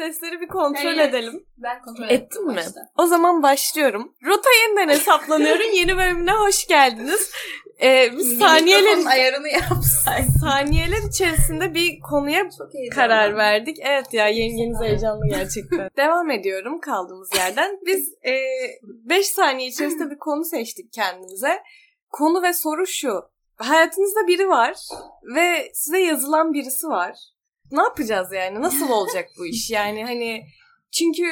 Sesleri bir kontrol Evet. edelim. Ben kontrol Ettin mi? O zaman başlıyorum. Rota yeniden hesaplanıyorum. Yeni bölümüne hoş geldiniz. Ee, biz saniyeler, ayarını yapsaydım. saniyeler içerisinde bir konuya karar verdik. Evet ya yengeniz heyecanlı gerçekten. Devam ediyorum kaldığımız yerden. Biz 5 saniye içerisinde bir konu seçtik kendimize. Konu ve soru şu. Hayatınızda biri var ve size yazılan birisi var. Ne yapacağız yani? Nasıl olacak bu iş? Yani hani çünkü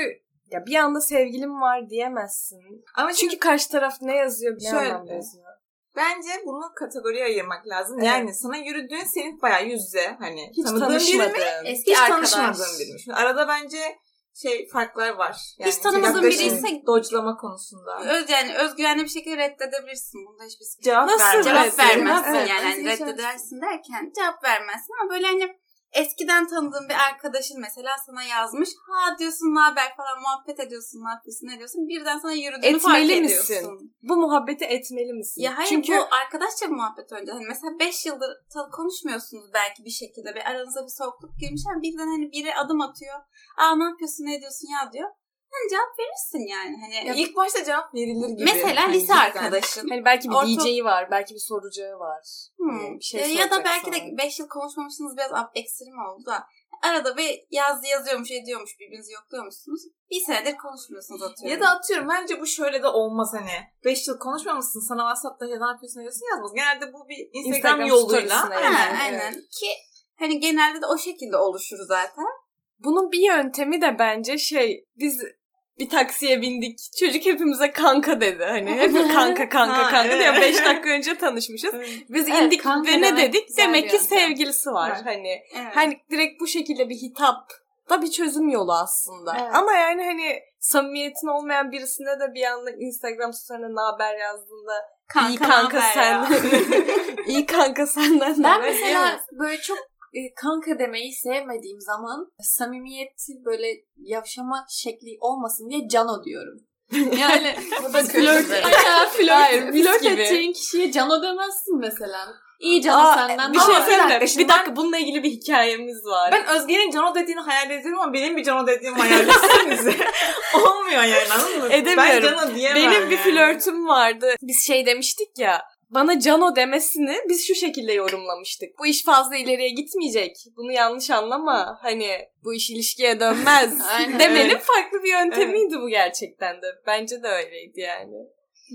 ya bir anda sevgilim var diyemezsin. Ama çünkü Çünkü karşı taraf ne yazıyor? Ne Şöyle. anlamda yazıyor? bence bunu kategoriye ayırmak lazım. Evet. Yani sana yürüdüğün senin bayağı yüz yüze hani Hiç tanıdığın biri mi? Eski Hiç arkadaş. tanışmadığın biri mi? Şimdi arada bence şey farklar var. Yani Hiç tanımadığın yaklaşım, biriyse- dodgelama konusunda. Öz, yani özgüvenli bir şekilde reddedebilirsin. Bunda hiçbir sıkıntı Cevap Nasıl vermez. Cevap vermezsin Evet. yani. Hani reddedersin derken cevap vermezsin ama böyle hani eskiden tanıdığın bir arkadaşın mesela sana yazmış. Ha diyorsun ne haber falan muhabbet ediyorsun ne yapıyorsun ne diyorsun. Birden sana yürüdüğünü fark Etmeli ediyorsun. misin? Bu muhabbeti etmeli misin? Ya hayır Çünkü bu arkadaşça bir muhabbet önce. Hani mesela 5 yıldır konuşmuyorsunuz belki bir şekilde. Ve aranıza bir soğukluk girmiş ama birden hani biri adım atıyor. Aa ne yapıyorsun ne ediyorsun ya diyor. Hani cevap verirsin yani. Hani Ya ilk başta cevap verilir gibi. mesela Hani lise arkadaşın. hani belki bir Orta- DJ'i var, belki bir sorucağı var. Hmm. Hani bir şey ya, ya da belki de 5 yıl konuşmamışsınız biraz ekstrem oldu da. Arada bir yazdı yazıyormuş ediyormuş birbirinizi yokluyormuşsunuz. Bir senedir konuşmuyorsunuz atıyorum. Ya da atıyorum bence bu şöyle de olmaz hani. 5 yıl konuşmamışsın sana WhatsApp'ta ya ne yapıyorsun diyorsun yazmaz. Genelde bu bir Instagram, Instagram yoluyla. yani, aynen evet. ki hani genelde de o şekilde oluşur zaten. Bunun bir yöntemi de bence şey biz bir taksiye bindik. Çocuk hepimize kanka dedi. Hani hep kanka kanka Ha, kanka evet. diyor. 5 dakika önce tanışmışız. Biz Evet, indik kanka ve ne dedik? Demek ki sevgilisi var. Evet. Hani Evet. hani direkt bu şekilde bir hitap da bir çözüm yolu aslında. Evet. Ama yani hani samimiyetin olmayan birisine de bir anda Instagram story'ine ne haber yazdığında iyi kanka sen. iyi kanka senden Ben mesela böyle çok kanka demeyi sevmediğim zaman samimiyeti böyle yavşama şekli olmasın diye cano diyorum. Yani flört, flört, Hayır, flört edeceğin kişiye cano demezsin mesela. İyi cano Aa, senden. bir şey söyleyeyim dakika, Bir dakika bununla ilgili bir hikayemiz var. Ben Özge'nin Cano dediğini hayal ediyorum ama benim bir Cano dediğimi hayal etsenize. Olmuyor yani anladın mı? Edemiyorum. Ben Cano diyemem Benim bir yani. flörtüm vardı. Biz şey demiştik ya. Bana Cano demesini biz şu şekilde yorumlamıştık. Bu iş fazla ileriye gitmeyecek. Bunu yanlış anlama. Hani bu iş ilişkiye dönmez. Aynen, Demenin evet. farklı bir yöntemiydi bu gerçekten de. Bence de öyleydi yani.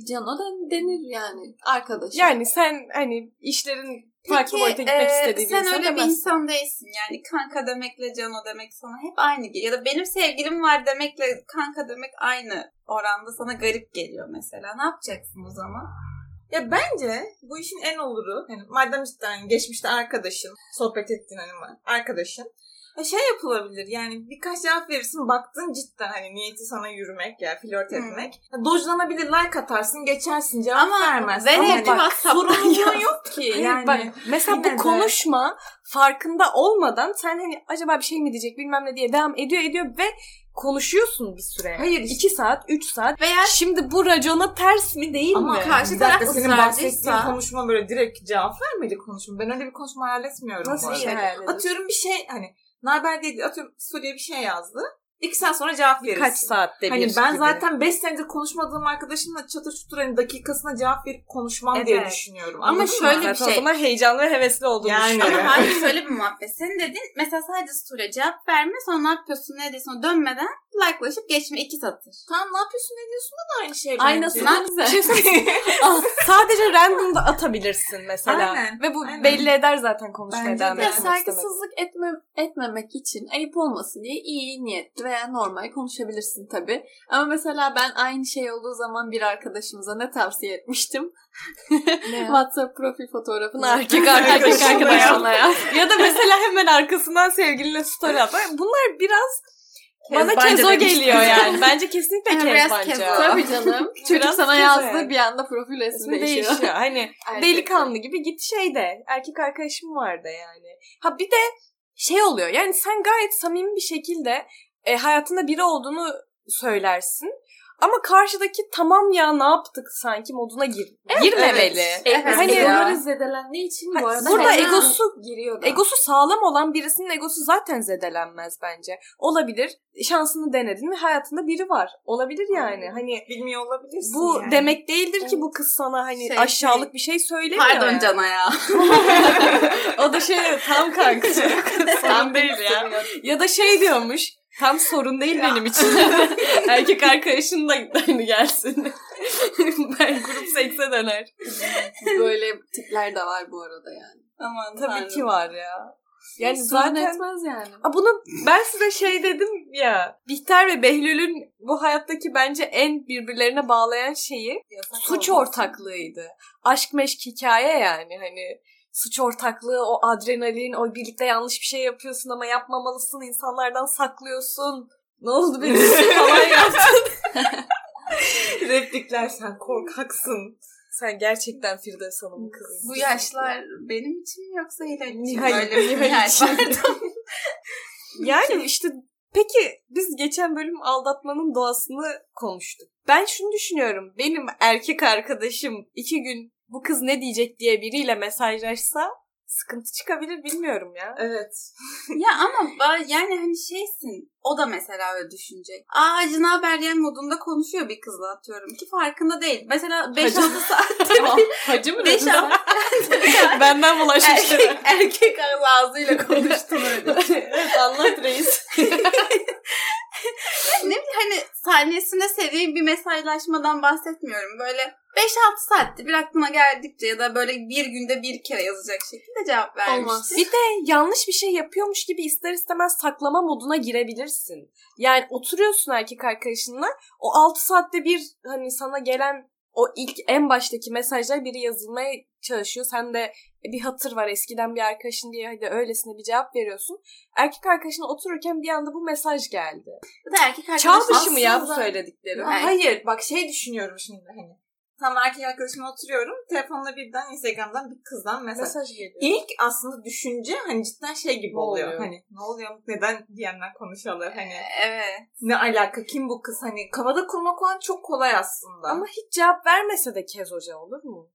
Cano da denir yani. Arkadaş. Yani sen hani işlerin farklı boyuta gitmek e, istediği bir sen insan öyle bir demezsin. insan değilsin yani kanka demekle cano demek sana hep aynı geliyor. Ya da benim sevgilim var demekle kanka demek aynı oranda sana garip geliyor mesela. Ne yapacaksın o zaman? Ya bence bu işin en oluru yani madem cidden geçmişte arkadaşın sohbet ettiğin hani arkadaşın ya şey yapılabilir yani birkaç cevap verirsin baktın cidden hani niyeti sana yürümek ya flört Hmm. etmek. Ya dojlanabilir like atarsın geçersin cevap Ama vermezsin. velev Ama bak, sorumluluğun yok ki yani. bak mesela yine de- bu konuşma farkında olmadan sen hani acaba bir şey mi diyecek bilmem ne diye devam ediyor ediyor ve konuşuyorsun bir süre. Hayır, işte- iki saat, üç saat. Veya Şimdi bu racona ters mi değil Ama mi? karşı bir dakika, taraf senin ısrarcıysa- bahsettiğin konuşma böyle direkt cevap vermedi konuşma. Ben öyle bir konuşma hayal etmiyorum Nasıl bir şey hayal ediyorsun? Atıyorum bir şey hani naber diye atıyorum story'e bir şey yazdı. İki saat sonra cevap verirsin. Kaç saatte Hani bir ben gibi. zaten 5 senedir konuşmadığım arkadaşımla çatır çutur hani dakikasına cevap verip konuşmam diye Evet. düşünüyorum. Ama Anladın şöyle mı? bir şey. O zaman heyecanlı ve hevesli olduğunu Yani. düşünüyorum. Ama hayır şöyle bir muhabbet. Senin dediğin mesela sadece story'e cevap verme sonra ne yapıyorsun ne diyorsun dönmeden like'laşıp geçme iki satır. Tamam ne yapıyorsun ne diyorsun da aynı şey ne güzel. Şey Sadece random'da atabilirsin mesela. Aynen, Ve bu aynen. belli eder zaten konuşmaya Bence devam de. Etmek saygısızlık etme, etmemek için ayıp olmasın diye iyi niyetli veya normal konuşabilirsin tabii. Ama mesela ben aynı şey olduğu zaman bir arkadaşımıza ne tavsiye etmiştim? WhatsApp profil fotoğrafını erkek arkadaşına erkek arkadaşına yaz. ya da mesela hemen arkasından sevgiline story atma. Bunlar biraz bana Kezbanca kezo demiştim. geliyor yani. Bence kesinlikle biraz kezbanca. kezo. Tabii canım. Çocuk Biraz sana kezo yazdı yani. bir anda profil resmi İsmi değişiyor. değişiyor. Hani Erkek. delikanlı gibi git şeyde. Erkek arkadaşım vardı yani. Ha bir de şey oluyor. Yani sen gayet samimi bir şekilde e, hayatında biri olduğunu söylersin. Ama karşıdaki tamam ya ne yaptık sanki moduna gir girmemeli. Evet. Hani ya. Egoları zedelendiği için bu arada burada egosu- giriyor da. Egosu sağlam olan birisinin egosu zaten zedelenmez bence. Olabilir. Şansını denedin ve hayatında biri var. Olabilir yani. Hani Bilmiyor olabilirsin bu yani. demek değildir ki bu kız sana hani Şey, aşağılık bir şey söylemiyor. Pardon yani. Cana ya. o da şey tam kankacı. sorun değil ya. Ya da şey diyormuş. Tam sorun değil benim için. Erkek arkadaşın da hani gelsin. ben grup sekse döner. Böyle tipler de var bu arada yani. Aman Tabii tanrım. ki var ya. Yani Sorun zaten etmez yani. Aa, bunu ben size şey dedim ya. Bihter ve Behlül'ün bu hayattaki bence en birbirlerine bağlayan şeyi suç ortaklığıydı. Aşk meşk hikaye yani hani suç ortaklığı, o adrenalin, o birlikte yanlış bir şey yapıyorsun ama yapmamalısın, insanlardan saklıyorsun. Ne oldu benim falan yaptın. Replikler sen korkaksın. Sen gerçekten Firdevs Hanım'ın kızısın. Bu yaşlar benim için mi yoksa Hilal için? mi? Nihal- Böyle Nihal için. Yani işte peki biz geçen bölüm aldatmanın doğasını konuştuk. Ben şunu düşünüyorum. Benim erkek arkadaşım iki gün bu kız ne diyecek diye biriyle mesajlaşsa sıkıntı çıkabilir bilmiyorum ya. Evet. ya ama yani hani şeysin. O da mesela öyle düşünecek. Aa Hacı ne haber yani modunda konuşuyor bir kızla atıyorum ki farkında değil. Mesela 5-6 saatte bir Hacı mı dedin sen? Benden bulaşmıştır. erkek, erkek ağzıyla konuştun öyle. evet anlat reis. ne bileyim hani saniyesinde seri bir mesajlaşmadan bahsetmiyorum. Böyle 5-6 saatte bir aklına geldikçe ya da böyle bir günde bir kere yazacak şekilde cevap vermiştir. Olmaz. Bir de yanlış bir şey yapıyormuş gibi ister istemez saklama moduna girebilirsin. Yani oturuyorsun erkek arkadaşınla o 6 saatte bir hani sana gelen o ilk en baştaki mesajlar biri yazılmaya çalışıyor. Sen de "E, bir hatır var eskiden bir arkadaşın diye hadi öylesine bir cevap veriyorsun. Erkek arkadaşına otururken bir anda bu mesaj geldi. Ya da erkek arkadaş Çağ dışı mı ya bu? Ay. Hayır bak şey düşünüyorum şimdi hani. Tam erkek arkadaşımla oturuyorum. Telefonla birden Instagram'dan bir kızdan mesaj. Mesaj geliyor. İlk aslında düşünce hani cidden şey gibi Ne oluyor. oluyor? Hani ne oluyor? Neden diyenler konuşuyorlar? Hani Evet. ne alaka? Kim bu kız? Hani kafada kurmak olan çok kolay aslında. Ama hiç cevap vermese de Kez Hoca olur mu?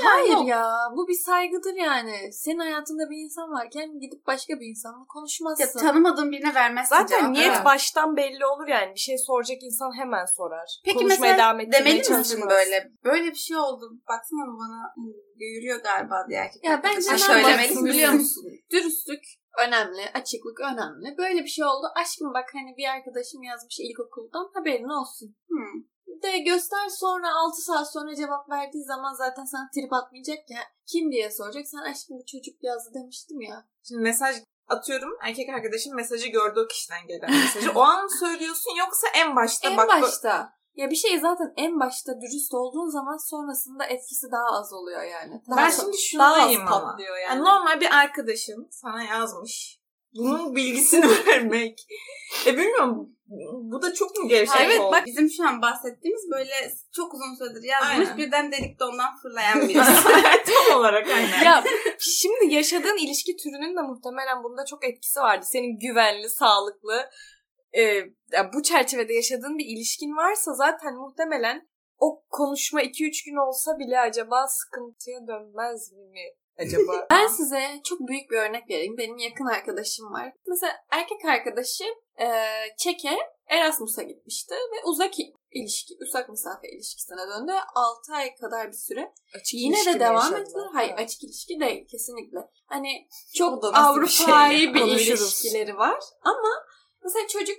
Ya hayır yok. ya. Bu bir saygıdır yani. Senin hayatında bir insan varken gidip başka bir insanla konuşmazsın. Ya tanımadığın birine vermezsin Zaten cevap. niyet Evet. baştan belli olur yani. Bir şey soracak insan hemen sorar. Peki Konuşmaya mesela devam demeli misin böyle? Böyle bir şey oldu. Baksana bu bana yürüyor galiba diye erkek. Ya bence ne söylemeli yaparsın misin? biliyor musun? Dürüstlük önemli, açıklık önemli. Böyle bir şey oldu. Aşkım bak hani bir arkadaşım yazmış ilkokuldan haberin olsun. Hmm. De göster sonra 6 saat sonra cevap verdiği zaman zaten sana trip atmayacak ya. Kim diye soracak. Sen aşkım bu çocuk yazdı demiştim ya. Şimdi mesaj atıyorum. Erkek arkadaşım mesajı gördü o kişiden gelen mesajı. o an mı söylüyorsun yoksa en başta en bak başta. Ya bir şey zaten en başta dürüst olduğun zaman sonrasında etkisi daha az oluyor yani. Daha Ben şimdi şunu daha az ama. patlıyor Yani yani. normal bir arkadaşın sana yazmış. Bunun bilgisini vermek. E bilmiyorum. Bu da çok mu gevşek evet oldu? bak bizim şu an bahsettiğimiz böyle çok uzun süredir yazmış Aynen. birden delik de ondan fırlayan birisi. Tam olarak aynen. ya şimdi yaşadığın ilişki türünün de muhtemelen bunda çok etkisi vardı. Senin güvenli, sağlıklı, e, ya bu çerçevede yaşadığın bir ilişkin varsa zaten muhtemelen o konuşma 2-3 gün olsa bile acaba sıkıntıya dönmez mi acaba? Ben size çok büyük bir örnek vereyim. Benim yakın arkadaşım var. Mesela erkek arkadaşı e, Çek'e Erasmus'a gitmişti ve uzak ilişki, uzak mesafe ilişkisine döndü. 6 ay kadar bir süre. Açık Yine de devam ettiler. Hayır Ha. açık ilişki değil kesinlikle. Hani çok nasıl bir şey? Avrupa'yı bir, Konuşuruz. ilişkileri var. Ama mesela çocuk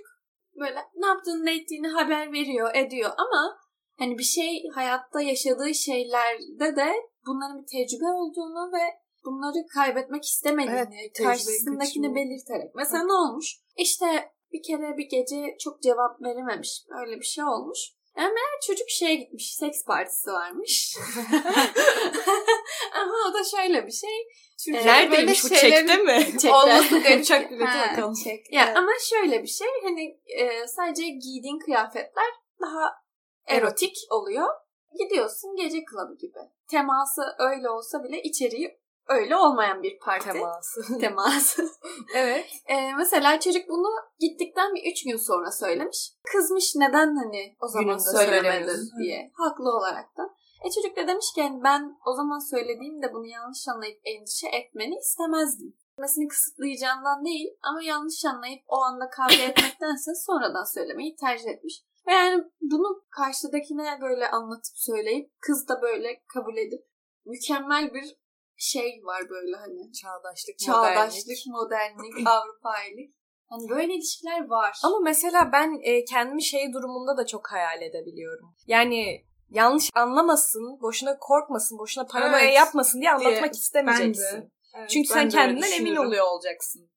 böyle ne yaptığını ne ettiğini haber veriyor ediyor ama hani bir şey hayatta yaşadığı şeylerde de bunların bir tecrübe olduğunu ve bunları kaybetmek istemediğini Evet, karşısındakini belirterek. Mesela ne olmuş? İşte bir kere bir gece çok cevap verememiş. Öyle bir şey olmuş. Yani meğer çocuk şeye gitmiş. Seks partisi varmış. Ama o da şöyle bir şey. Türkiye'de Neredeymiş bu çekte mi? Çekte. Olması garip. Uçak bileti bakalım. çek. Ya Evet. ama şöyle bir şey hani e, sadece giydiğin kıyafetler daha erotik oluyor. Gidiyorsun gece klubu gibi. Teması öyle olsa bile içeriği öyle olmayan bir parti. Teması. Teması. evet. E, mesela çocuk bunu gittikten bir üç gün sonra söylemiş. kızmış neden hani o zaman Gününde söylemedin diye. Haklı olarak da. E çocuk da demiş ki yani ben o zaman söylediğimde bunu yanlış anlayıp endişe etmeni istemezdim. Mesini kısıtlayacağından değil ama yanlış anlayıp o anda kavga etmektense sonradan söylemeyi tercih etmiş. Ve yani bunu karşıdakine böyle anlatıp söyleyip kız da böyle kabul edip mükemmel bir şey var böyle hani. Çağdaşlık, Çağdaşlık, modernlik, Avrupailik. Hani böyle ilişkiler var. Ama mesela ben e, kendimi şey durumunda da çok hayal edebiliyorum. Yani yanlış anlamasın, boşuna korkmasın, boşuna paranoya Evet. yapmasın diye anlatmak Diye. istemeyeceksin. Evet, Çünkü sen kendinden emin oluyor olacaksın.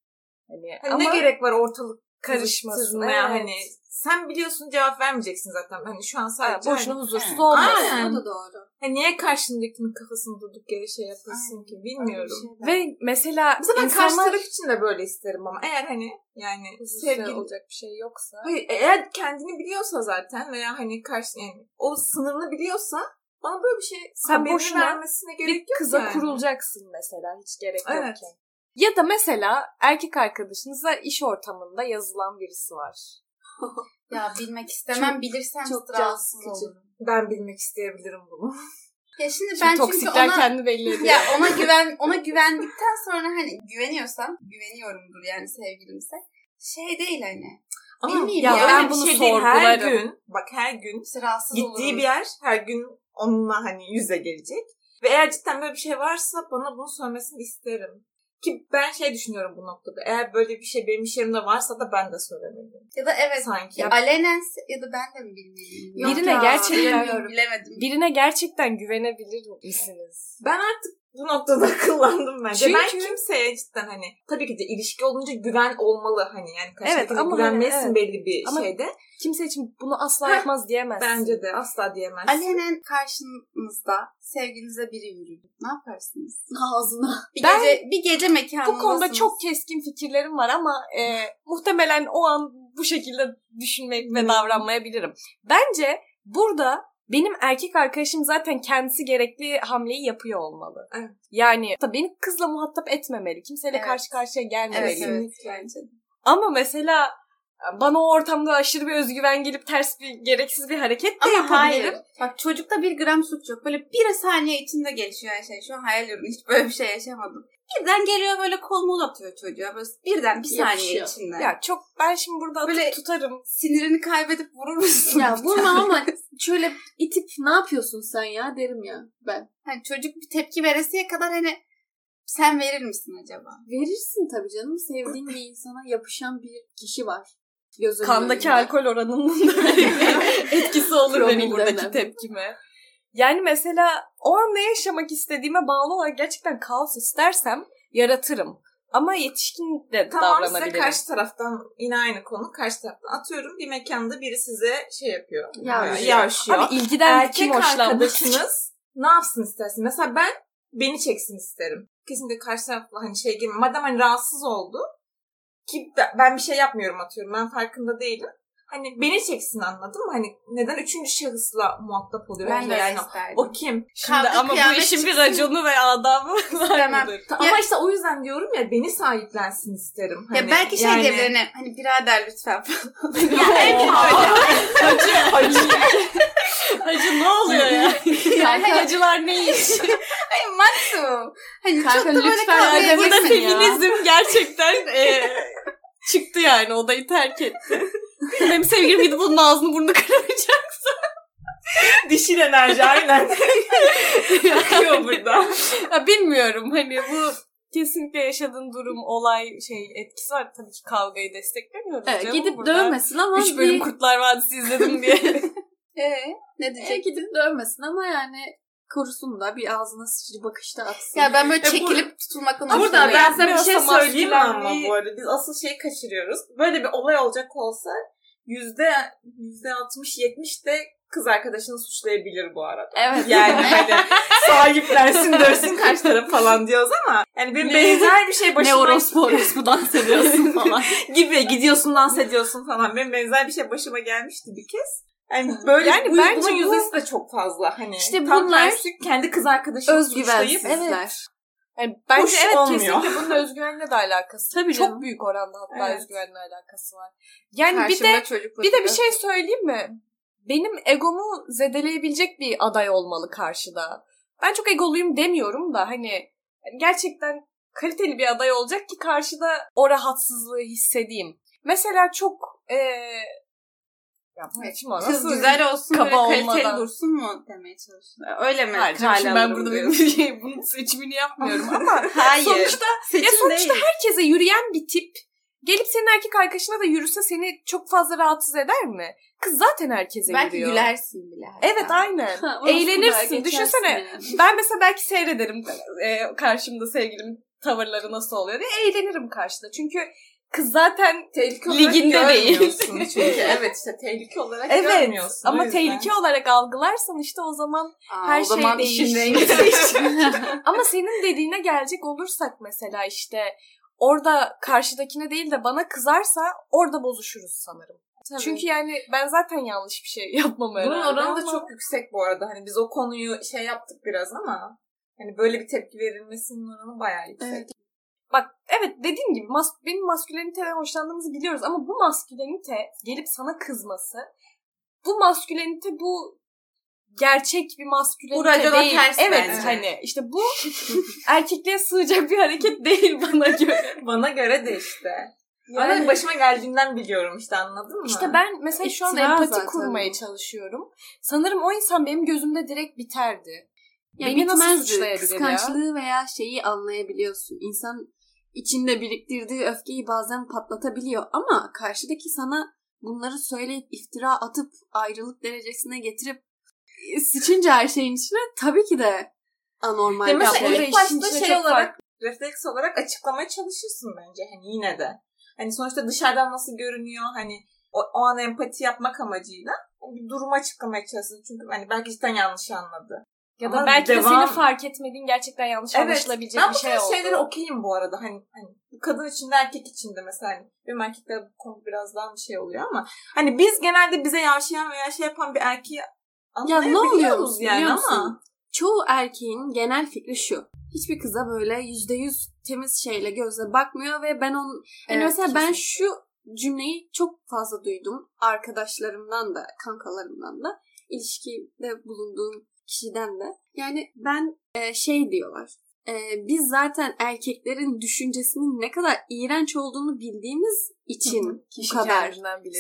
Hani Hani ama ne gerek var ortalık karışmasın. karışmasına Evet. hani sen biliyorsun cevap vermeyeceksin zaten. Hani şu an sadece boşuna hani, huzursuz Evet. olmasın. Aynen. o da doğru. hani niye karşındakinin kafasını durduk yere şey yapasın ki bilmiyorum. Ve mesela Mesela ben karşı insanlar taraf için de böyle isterim ama eğer hani yani sevgi sevgili olacak bir şey yoksa Hayır, eğer kendini biliyorsa zaten veya hani karşı yani o sınırını biliyorsa bana böyle bir şey Sen boşuna vermesine gerek bir yok kıza yani. kurulacaksın mesela hiç gerek Evet. yokken. Ya da mesela erkek arkadaşınıza iş ortamında yazılan birisi var. Ya bilmek istemem. Bilirsem çok rahatsız olurum. Ben bilmek isteyebilirim bunu. Ya şimdi Şimdi ben çünkü ona kendi belli ediyor. ya ona güven ona güvendikten sonra hani güveniyorsam güveniyorumdur yani sevgilimse. Şey değil hani. Ama Bilmiyorum ya, ya, ben bunu şey değil, her sorgularım. gün bak her gün işte gittiği olurum. bir yer her gün onunla hani yüze gelecek. Ve eğer cidden böyle bir şey varsa bana bunu söylemesini isterim. Ki ben şey düşünüyorum bu noktada. Eğer böyle bir şey benim iş yerimde varsa da ben de söylemeliyim. Ya da evet. Sanki. Ya alenen ya da ben de mi bilmeliyim? Birine ya, gerçekten. Bilemedim. birine gerçekten güvenebilir misiniz? Ben artık bu noktada akıllandım bence. Ben Çünkü- kimseye cidden hani tabii ki de ilişki olunca güven olmalı hani yani karşındakine ama güvenmelisin hani, evet. belli bir Ama şeyde. Kimse için bunu asla yapmaz diyemezsin. Bence de asla diyemezsin. Alenen karşınızda sevgilinize biri yürüdü. Ne yaparsınız? Ağzına. Bir Ben- gece bir gece mekanındasınız. Bu konuda çok keskin fikirlerim var ama e, muhtemelen o an bu şekilde düşünmek ve davranmayabilirim. Bence burada benim erkek arkadaşım zaten kendisi gerekli hamleyi yapıyor olmalı. Evet. Yani tabii beni kızla muhatap etmemeli. Kimseyle Evet. karşı karşıya gelmemeli. Evet, evet. Bence. Ama mesela bana o ortamda aşırı bir özgüven gelip ters bir gereksiz bir hareket de Ama yapabilirim. hayır. Bak çocukta bir gram suç yok. Böyle bir saniye içinde gelişiyor her şey. Şu an hayal ediyorum. Hiç böyle bir şey yaşamadım. Birden geliyor böyle kolunu uzatıyor çocuğa. Böyle birden bir saniye Yapışıyor. içinde. Ya çok ben şimdi burada atıp Böyle- tutarım. Sinirini kaybedip vurur musun? Ya vurma ama şöyle itip ne yapıyorsun sen ya derim ya ben. Hani çocuk bir tepki veresiye kadar hani sen verir misin acaba? Verirsin tabii canım. Sevdiğin bir insana yapışan bir kişi var. Gözünün Kandaki önünde. alkol oranının da etkisi olur benim buradaki tepkime. Yani mesela o an ne yaşamak istediğime bağlı olarak gerçekten kaos istersem yaratırım. Ama yetişkin de Tamam size davranabilirim. karşı taraftan yine aynı konu. Karşı taraftan atıyorum bir mekanda biri size şey yapıyor. Yavşıyor. Yavşıyor. Abi ilgiden Erkek kim arkadaşınız ne yapsın istersin? Mesela ben beni çeksin isterim. Kesinlikle karşı tarafla hani şey gibi. Madem hani rahatsız oldu ki ben bir şey yapmıyorum atıyorum. Ben farkında değilim. Hani beni çeksin anladın mı? Hani neden üçüncü şahısla muhatap oluyor? Ben de yani isterdim. o kim? Şimdi Kavga ama bu işin bir raconu ve adabı var mıdır? Ama işte o yüzden diyorum ya beni sahiplensin isterim. ya Hani belki şey yani- diyebilir hani, birader lütfen. Ya en kötü Hacı, hacı. hacı ne oluyor ya? Yani Hacılar ne iş? Hayır maksimum. Hani Kanka, çok da böyle lütfen kavga Burada ya. feminizm gerçekten e, çıktı yani odayı terk etti. Benim sevgilim gidip bunun ağzını burnunu kıramayacak. Dişil enerji aynen. Akıyor burada. Ya bilmiyorum hani bu kesinlikle yaşadığın durum, olay şey etkisi var. Tabii ki kavgayı desteklemiyoruz Evet, canım gidip burada. dövmesin ama Üç bölüm bir- Kurtlar Vadisi izledim diye. Ee, ne E, diyecek? gidip dövmesin ama yani korusun da bir ağzına sıçrı bakışta atsın. Ya ben böyle bu- çekilip tutulmaktan Burada ben size bir şey söyleyeyim ama bu arada. Biz asıl şeyi kaçırıyoruz. Böyle bir olay olacak olsa yüzde yüzde altmış yetmiş de kız arkadaşını suçlayabilir bu arada. Evet. Yani hani sahiplensin dövsün kaç taraf falan diyoruz ama yani bir benzer bir şey ne başıma orospu orospu dans ediyorsun falan. gibi gidiyorsun dans ediyorsun falan. Benim benzer bir şey başıma gelmişti bir kez. Yani böyle Yani bu, bence bunun bu- yüzdesi de çok fazla. Hani İşte tam bunlar tersi kendi kız arkadaşını suçlayıp Özgüvensizler. Yani bence Hoş evet olmuyor. kesinlikle bunun özgüvenle de alakası. Tabii Çok canım. büyük oranda hatta Evet. özgüvenle alakası var. Yani bir de Karşımda bir de bir şey söyleyeyim mi? Benim egomu zedeleyebilecek bir aday olmalı karşıda. Ben çok egoluyum demiyorum da hani gerçekten kaliteli bir aday olacak ki karşıda o rahatsızlığı hissedeyim. Mesela çok eee bu şimdi Kız nasıl güzel olsun kaba böyle kaliteli olmadan. dursun mu demeye çalışıyorsun? Öyle mi? Hayır canım, şimdi ben burada bir şey, bunun seçimini yapmıyorum ama Hayır. sonuçta Seçim ya sonuçta değil. herkese yürüyen bir tip gelip senin erkek arkadaşına da yürüse seni çok fazla rahatsız eder mi? Kız zaten herkese Belki yürüyor. gülersin bile. hatta. Evet aynen. Eğlenirsin. Düşünsene. yani. Ben mesela belki seyrederim e, karşımda sevgilimin tavırları nasıl oluyor diye eğlenirim karşıda. Çünkü kız zaten Tehlike olarak Liginde değil. çünkü. evet işte tehlike olarak evet görmüyorsun. ama tehlike olarak algılarsan işte o zaman Aa, her o şey zaman değişir. ama senin dediğine gelecek olursak mesela işte orada karşıdakine değil de bana kızarsa orada bozuşuruz sanırım. Çünkü yani ben zaten yanlış bir şey yapmam herhalde. Bunun oranı da ama- çok yüksek bu arada. Hani biz o konuyu şey yaptık biraz ama hani böyle bir tepki verilmesinin oranı bayağı yüksek. Evet. Evet dediğim gibi mas- benim masküleniteden hoşlandığımızı biliyoruz ama bu maskülenite gelip sana kızması bu maskülenite bu gerçek bir maskülenite Bu racona değil. ters evet bence. hani işte bu erkekliğe sığacak bir hareket değil bana göre. Bana göre de işte. Yani- Ama başıma geldiğinden biliyorum işte anladın mı? İşte ben mesela şu an İftira empati zaten kurmaya çalışıyorum. Sanırım o insan benim gözümde direkt biterdi. Ya Beni nasıl bitmezdi. suçlayabilir ya? Kıskançlığı veya şeyi anlayabiliyorsun. İnsan içinde biriktirdiği öfkeyi bazen patlatabiliyor ama karşıdaki sana bunları söyleyip iftira atıp ayrılık derecesine getirip e, sıçınca her şeyin içine tabii ki de anormal bir mesela ilk başta şey olarak refleks olarak açıklamaya çalışırsın bence hani yine de. Hani sonuçta dışarıdan nasıl görünüyor hani o, o an empati yapmak amacıyla bir durumu açıklamaya çalışırsın. Çünkü hani belki cidden yanlış anladı. Ya da Ama belki de devam- senin fark etmediğin gerçekten yanlış anlaşılabilecek ben bir bu şey oldu. şeylere okeyim bu arada. Hani, hani bu kadın içinde erkek içinde mesela. Hani, benim erkekler bu konu biraz daha bir şey oluyor ama hani biz genelde bize yavşayan veya şey yapan bir erkeği Ya ne anlayabiliyoruz yani musun? ama. Çoğu erkeğin genel fikri şu. Hiçbir kıza böyle yüzde yüz temiz şeyle gözle bakmıyor ve ben onun... Yani Evet, mesela ben şu cümleyi çok fazla duydum. Arkadaşlarımdan da, kankalarımdan da, ilişkide bulunduğum kişiden de. Yani ben e, şey diyorlar. e, biz zaten erkeklerin düşüncesinin ne kadar iğrenç olduğunu bildiğimiz için Kişi bu kadar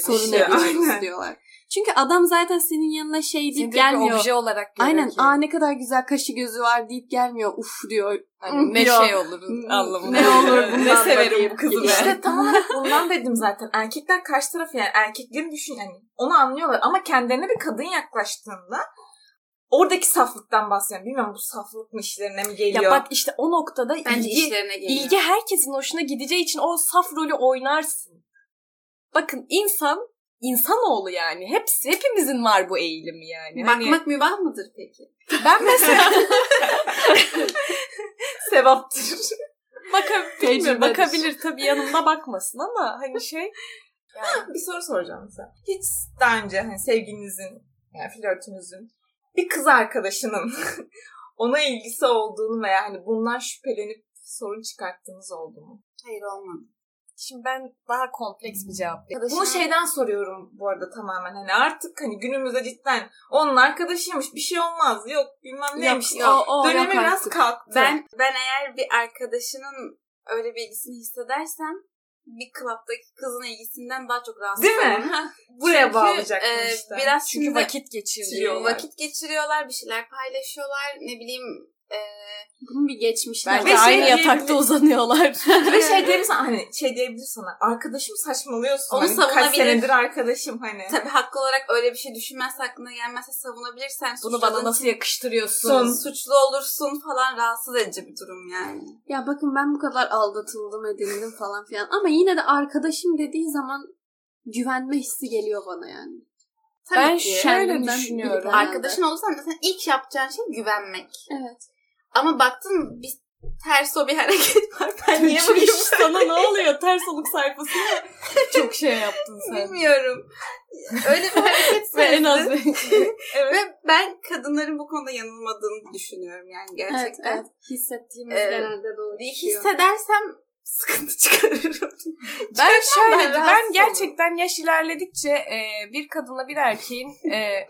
sorun ediyoruz diyorlar. Çünkü adam zaten senin yanına şey deyip Seni gelmiyor. bir obje olarak görüyor Aynen. ki. Aa ne kadar güzel kaşı gözü var deyip gelmiyor. Uf diyor. Hani ne Yok. şey olur anlamında. Ne olur bundan ne severim bu kızı ben. İşte tam olarak bundan dedim zaten. Erkekler karşı tarafı yani erkeklerin düşün yani onu anlıyorlar ama kendilerine bir kadın yaklaştığında oradaki saflıktan bahsediyorum. Bilmiyorum bu saflık mı işlerine mi geliyor? Ya bak işte o noktada Bence ilgi, işlerine geliyor. ilgi herkesin hoşuna gideceği için o saf rolü oynarsın. Bakın insan insanoğlu yani. Hepsi hepimizin var bu eğilimi yani. Hani Bakmak mübah mıdır peki? ben mesela sevaptır. bakabilir, bakabilir tabii yanımda bakmasın ama hani şey bir soru soracağım mesela. Hiç daha önce hani sevgilinizin yani flörtünüzün bir kız arkadaşının ona ilgisi olduğunu veya hani bundan şüphelenip sorun çıkarttığınız oldu mu? Hayır olmadı. şimdi ben daha kompleks bir cevap veriyorum. Bunu şeyden soruyorum bu arada tamamen hani artık hani günümüzde cidden onun arkadaşıymış bir şey olmaz yok bilmem neymiş. yok, o- o Dönemi yok biraz kalktı. Ben ben eğer bir arkadaşının öyle bir ilgisini hissedersem bir klaptaki kızın ilgisinden daha çok rahatsız Değil mi? Buraya Çünkü, bağlayacaktım e, işte. Biraz Çünkü vakit geçiriyorlar. vakit geçiriyorlar, bir şeyler paylaşıyorlar, ne bileyim e, Bunun bir geçmişi Belki Ve var. şey aynı diyebilir- yatakta uzanıyorlar. Ve şey diyebilir sana hani şey diyebilir sana arkadaşım saçmalıyorsun. Onu hani kaç savunabilir. senedir arkadaşım hani. tabii haklı olarak öyle bir şey düşünmezse aklına gelmezse savunabilirsen Bunu bana nasıl yakıştırıyorsun? Son. suçlu olursun falan rahatsız edici bir durum yani. Ya bakın ben bu kadar aldatıldım edildim falan filan. Ama yine de arkadaşım dediği zaman güvenme hissi geliyor bana yani. Tabii Ben ki. şöyle kendimden düşünüyorum. Arkadaşın olursan zaten ilk yapacağın şey güvenmek. Evet. Ama baktın bir ters o bir hareket var. Ben niye bugün sana ne oluyor? Ters oluk sayfasında çok şey yaptın sen. bilmiyorum. Öyle bir hareket Ve en az evet. Ve ben kadınların bu konuda yanılmadığını düşünüyorum yani Evet, gerçekten. evet. Hissettiğimiz Ee, genelde doğru. Hissedersem sıkıntı çıkarırım. Ben şöyle ben ben, gerçekten yaş ilerledikçe e, bir kadınla bir erkeğin e,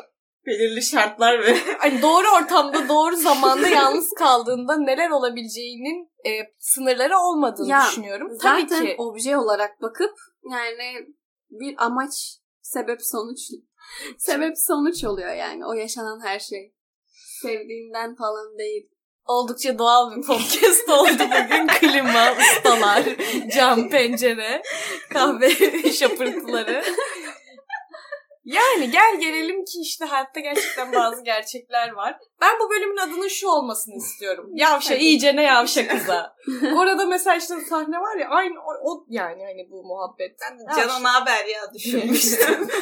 Belirli şartlar ve hani doğru ortamda doğru zamanda yalnız kaldığında neler olabileceğinin e, sınırları olmadığını Ya, düşünüyorum. Zaten Tabii ki obje olarak bakıp yani bir amaç sebep sonuç sebep sonuç oluyor yani o yaşanan her şey. Sevdiğinden falan değil. oldukça doğal bir podcast oldu bugün. Klima, ustalar, cam, pencere, kahve şapırtıları. Yani gel gelelim ki işte hayatta gerçekten bazı gerçekler var. Ben bu bölümün adının şu olmasını istiyorum. Yavşa, iyice ne yavşa kıza. Orada mesela işte sahne var ya aynı o, o yani hani bu muhabbet. Can'a ne haber ya düşünmüştüm.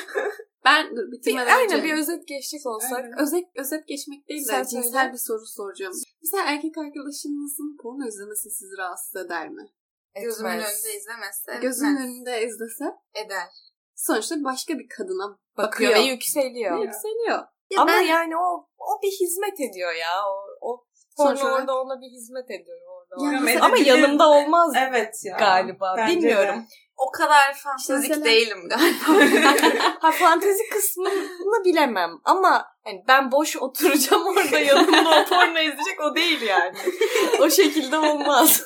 Ben dur Bir, bitirmeden aynen önce bir özet geçecek olsak. Aynen. özet, özet geçmek değil de cinsel söyle. bir soru soracağım. Mesela erkek arkadaşınızın porno izlemesi sizi rahatsız eder mi? Gözümün Etmez. önünde izlemezse. Gözünün etmez. önünde izlese eder. Sonuçta başka bir kadına bakıyor ve bakıyor. yükseliyor. Ve yükseliyor. Ya Ama ben- yani o o bir hizmet ediyor ya. O, o porno olarak- orada ona bir hizmet ediyor orada. Yani Ama mesela- yanımda olmaz evet ya. galiba. Bence de. Bilmiyorum. O kadar fantastik Mesela- değilim galiba. ha fantezi kısmını bilemem ama hani ben boş oturacağım orada yanımda o porno izleyecek o değil yani. O şekilde olmaz.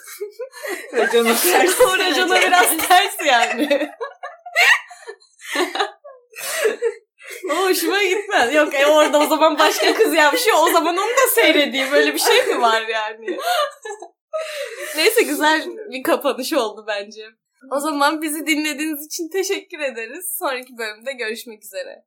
Racona ters. o racona biraz ters yani. O hoşuma gitmez. Yok e, orada o zaman başka kız yapışıyor. O zaman onu da seyredeyim. Böyle bir şey mi var yani? Neyse güzel bir kapanış oldu bence. O zaman bizi dinlediğiniz için teşekkür ederiz. Sonraki bölümde görüşmek üzere.